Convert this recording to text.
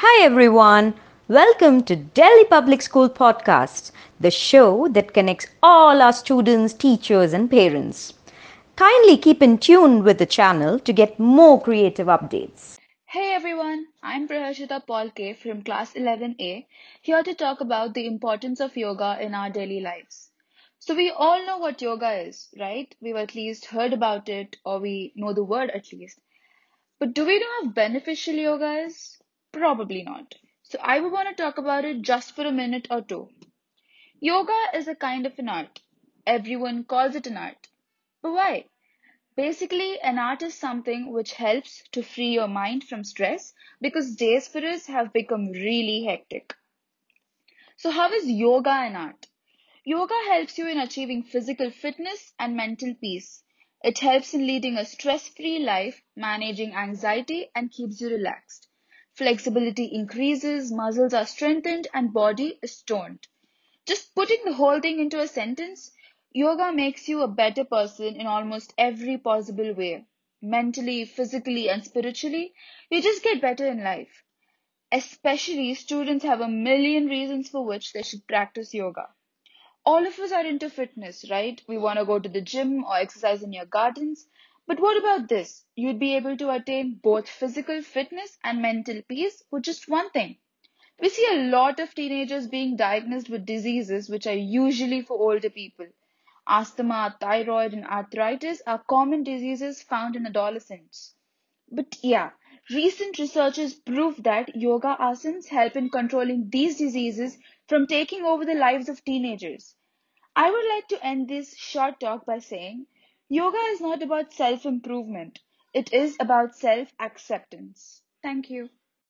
Hi everyone. Welcome to Delhi Public School Podcast, the show that connects all our students, teachers, and parents. Kindly keep in tune with the channel to get more creative updates. Hey everyone, I'm Praharshita Polke from class 11A, here to talk about the importance of yoga in our daily lives. So we all know what yoga is, right? We've at least heard about it or we know the word at least. But do we know how beneficial yoga is? Probably not. So I would want to talk about it just for a minute or two. Yoga is a kind of an art. Everyone calls it an art. But why? Basically, an art is something which helps to free your mind from stress because days for us have become really hectic. So, how is yoga an art? Yoga helps you in achieving physical fitness and mental peace. It helps in leading a stress free life, managing anxiety, and keeps you relaxed. Flexibility increases, muscles are strengthened, and body is toned. Just putting the whole thing into a sentence, yoga makes you a better person in almost every possible way. Mentally, physically, and spiritually, you just get better in life. Especially students have a million reasons for which they should practice yoga. All of us are into fitness, right? We want to go to the gym or exercise in your gardens. But what about this? You'd be able to attain both physical fitness and mental peace with just one thing. We see a lot of teenagers being diagnosed with diseases which are usually for older people. Asthma, thyroid, and arthritis are common diseases found in adolescents. But yeah, recent researchers prove that yoga asanas help in controlling these diseases from taking over the lives of teenagers. I would like to end this short talk by saying yoga is not about self improvement, it is about self acceptance. Thank you.